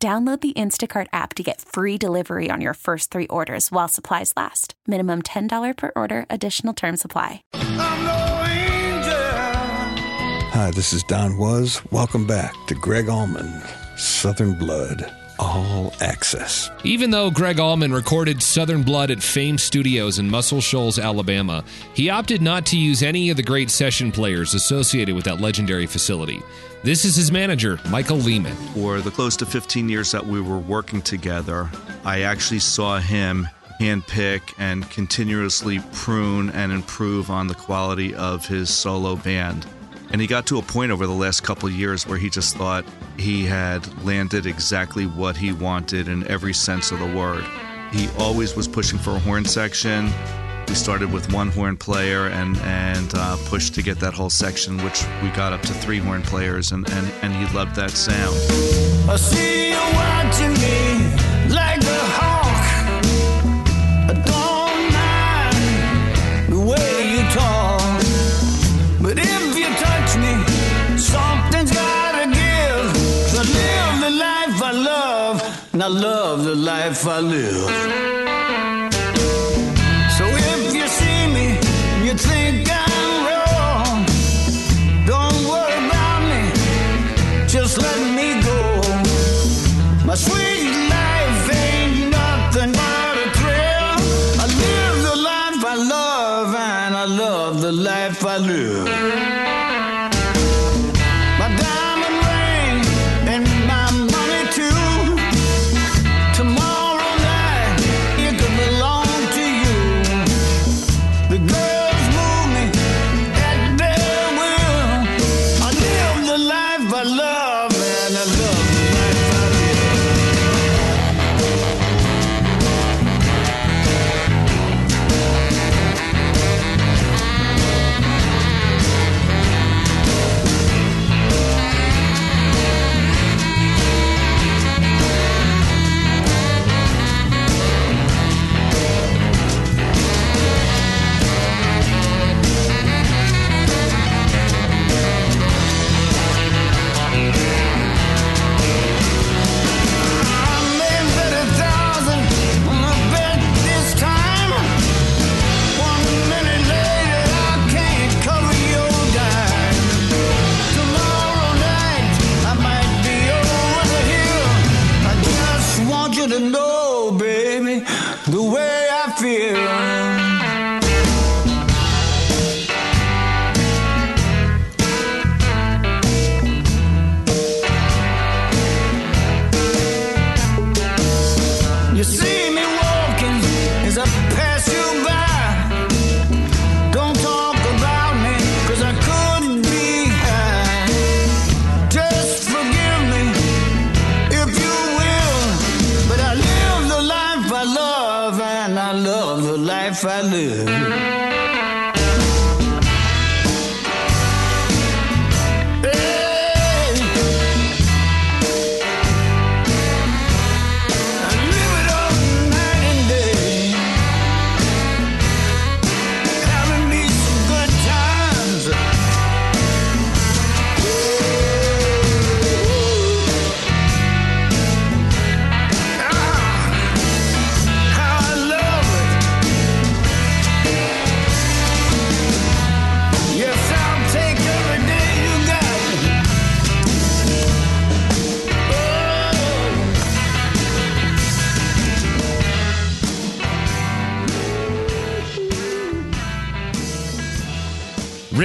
Download the Instacart app to get free delivery on your first three orders while supplies last. Minimum $10 per order, additional term supply. Hi, this is Don Was. Welcome back to Gregg Allman, Southern Blood, All Access. Even though Gregg Allman recorded Southern Blood at Fame Studios in Muscle Shoals, Alabama, he opted not to use any of the great session players associated with that legendary facility. This is his manager, Michael Lehman. For the close to 15 years that we were working together, I actually saw him handpick and continuously prune and improve on the quality of his solo band. And he got to a point over the last couple years where he just thought he had landed exactly what he wanted in every sense of the word. He always was pushing for a horn section. We started with one horn player and and uh, pushed to get that whole section, which we got up to three horn players, and and, and he loved that sound. I see you watching me like a hawk. I don't mind the way you talk, but if I love the life I live. So if you see me, you think I'm way live.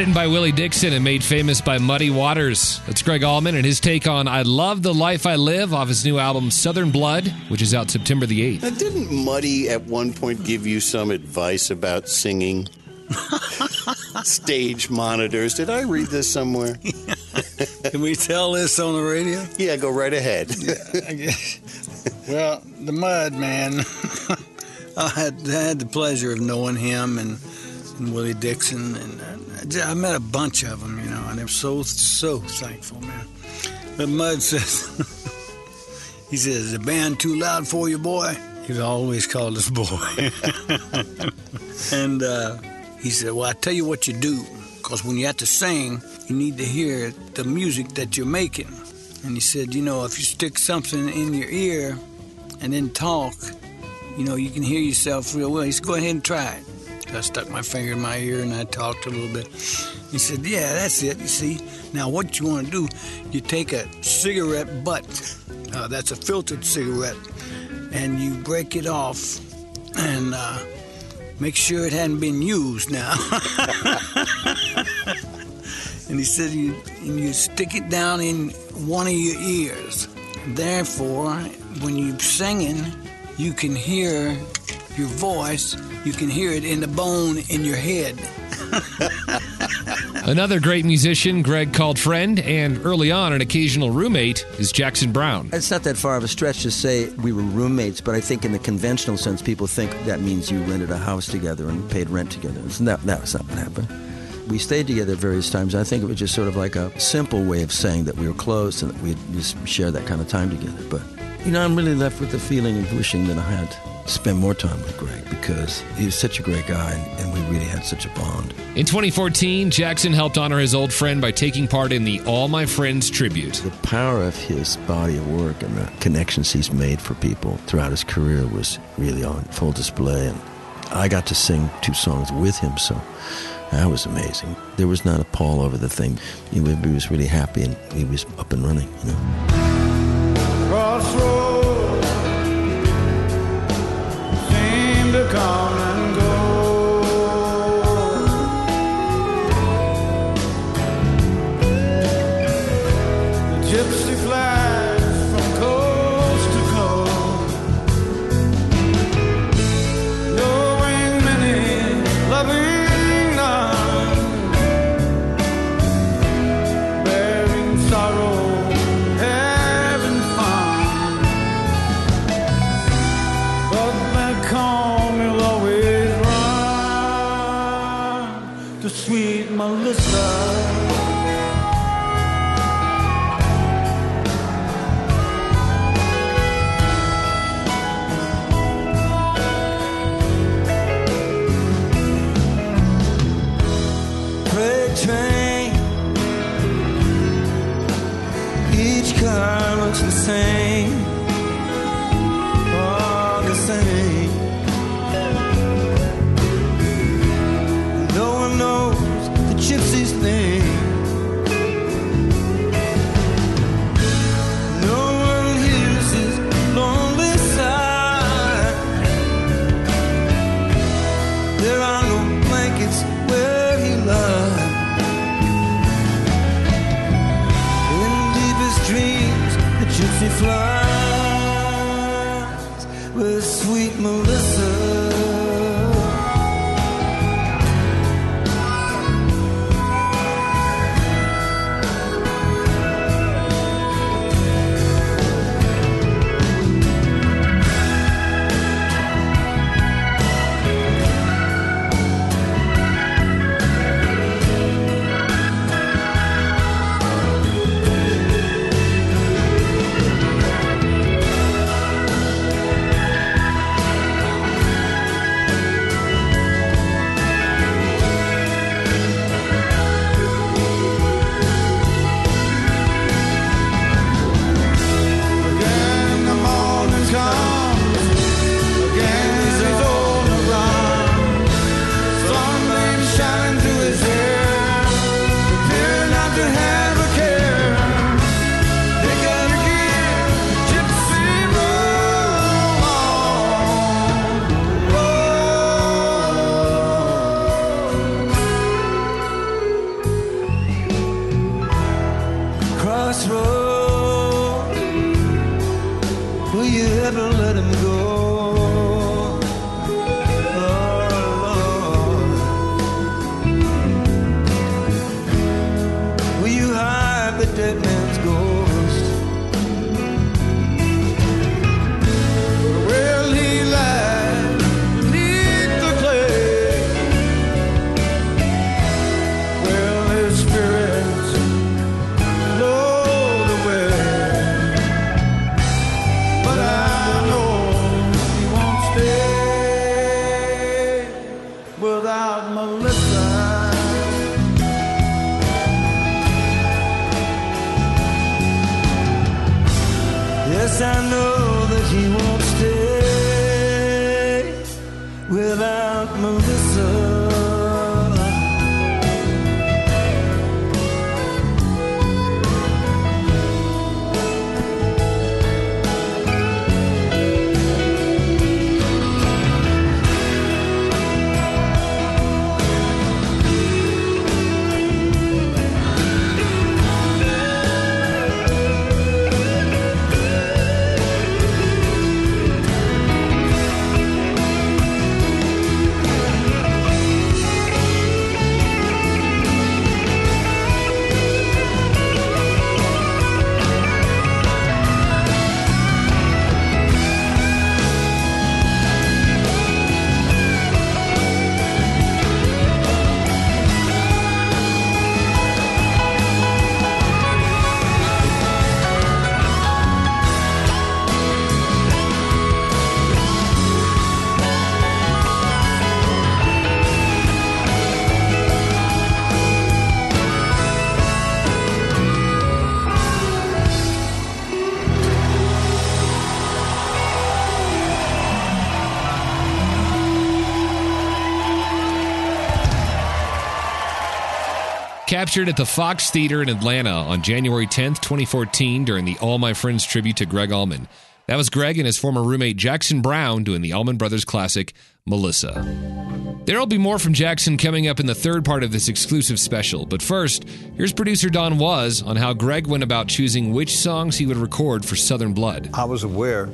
Written by Willie Dixon and made famous by Muddy Waters. That's Gregg Allman and his take on I Love the Life I Live off his new album Southern Blood, which is out September the 8th. Now, didn't Muddy at one point give you some advice about singing? Stage monitors. Did I read this somewhere? Can we tell this on the radio? Yeah, go right ahead. Well, the Mud Man, I had, I had the pleasure of knowing him and, and Willie Dixon, and uh, I, ju- I met a bunch of them, you know, and I'm so so thankful, man. But Mud says, he says, "Is the band too loud for you, boy?" He's always called us boy, and uh, he said, "Well, I tell you what you do, because when you have to sing, you need to hear the music that you're making." And he said, "You know, if you stick something in your ear." and then talk, you know, you can hear yourself real well. He said, go ahead and try it. I stuck my finger in my ear and I talked a little bit. He said, yeah, that's it. You see, now what you want to do, you take a cigarette butt, uh, that's a filtered cigarette, and you break it off and uh, make sure it hadn't been used now. and he said, you, you stick it down in one of your ears. Therefore, when you're singing, you can hear your voice, you can hear it in the bone in your head. Another great musician Gregg called friend, and early on an occasional roommate, is Jackson Browne. It's not that far of a stretch to say we were roommates, but I think in the conventional sense, people think that means you rented a house together and paid rent together. It's not, that was not what happened. We stayed together various times. I think it was just sort of like a simple way of saying that we were close and that we just share that kind of time together. But, you know, I'm really left with the feeling of wishing that I had spent more time with Gregg because he was such a great guy and, and we really had such a bond. In 2014, Jackson helped honor his old friend by taking part in the All My Friends tribute. The power of his body of work and the connections he's made for people throughout his career was really on full display. And I got to sing two songs with him, so that was amazing. There was not a pall over the thing. He was, he was really happy and he was up and running, you know. Crossroads Captured at the Fox Theater in Atlanta on January 10th, 2014, during the All My Friends tribute to Gregg Allman. That was Gregg and his former roommate Jackson Browne doing the Allman Brothers classic, Melissa. There'll be more from Jackson coming up in the third part of this exclusive special, but first, here's producer Don Was on how Gregg went about choosing which songs he would record for Southern Blood. I was aware,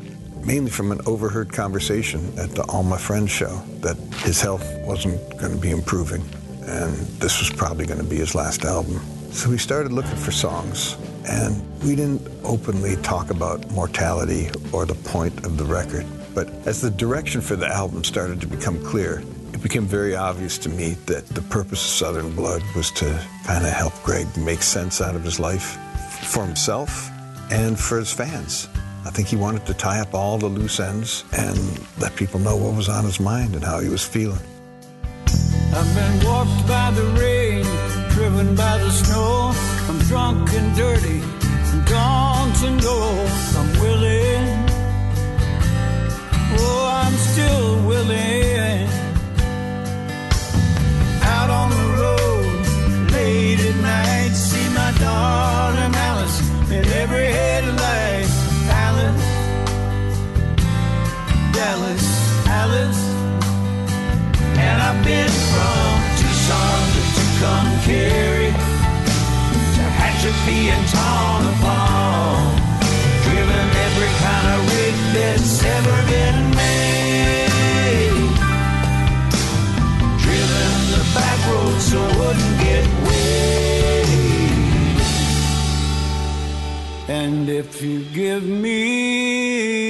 mainly from an overheard conversation at the All My Friends show, that his health wasn't going to be improving, and this was probably going to be his last album. So we started looking for songs, and we didn't openly talk about mortality or the point of the record. But as the direction for the album started to become clear, it became very obvious to me that the purpose of Southern Blood was to kind of help Gregg make sense out of his life for himself and for his fans. I think he wanted to tie up all the loose ends and let people know what was on his mind and how he was feeling. I've been walked by the rain, driven by the snow. I'm drunk and dirty, and gone to know I'm willing. Oh, I'm still willing. And if you give me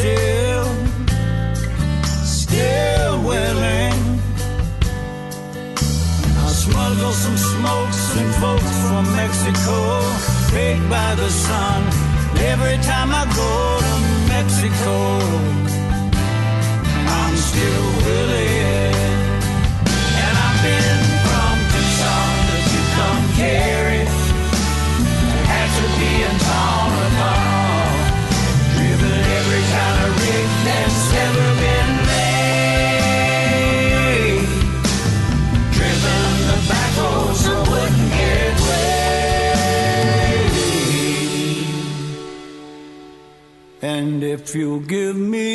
still, still willing. I'll smuggle some smokes and folks from Mexico, baked by the sun. Every time I go to Mexico, I'm still willing. If you'll give me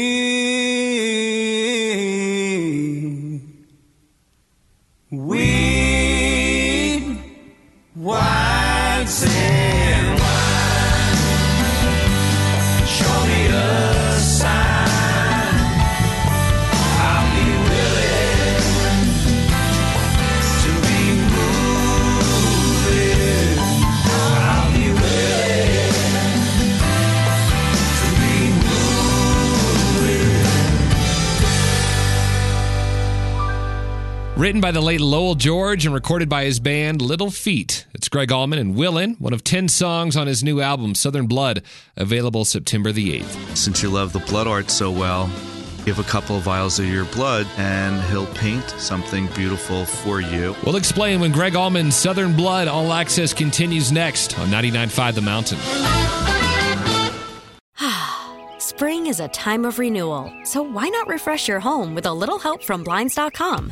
Written by the late Lowell George and recorded by his band Little Feat. It's Gregg Allman and Willin, one of 10 songs on his new album, Southern Blood, available September the 8th. Since you love the blood art so well, give a couple of vials of your blood and he'll paint something beautiful for you. We'll explain when Gregg Allman's Southern Blood All Access continues next on 99.5 The Mountain. Spring is a time of renewal, so why not refresh your home with a little help from Blinds.com?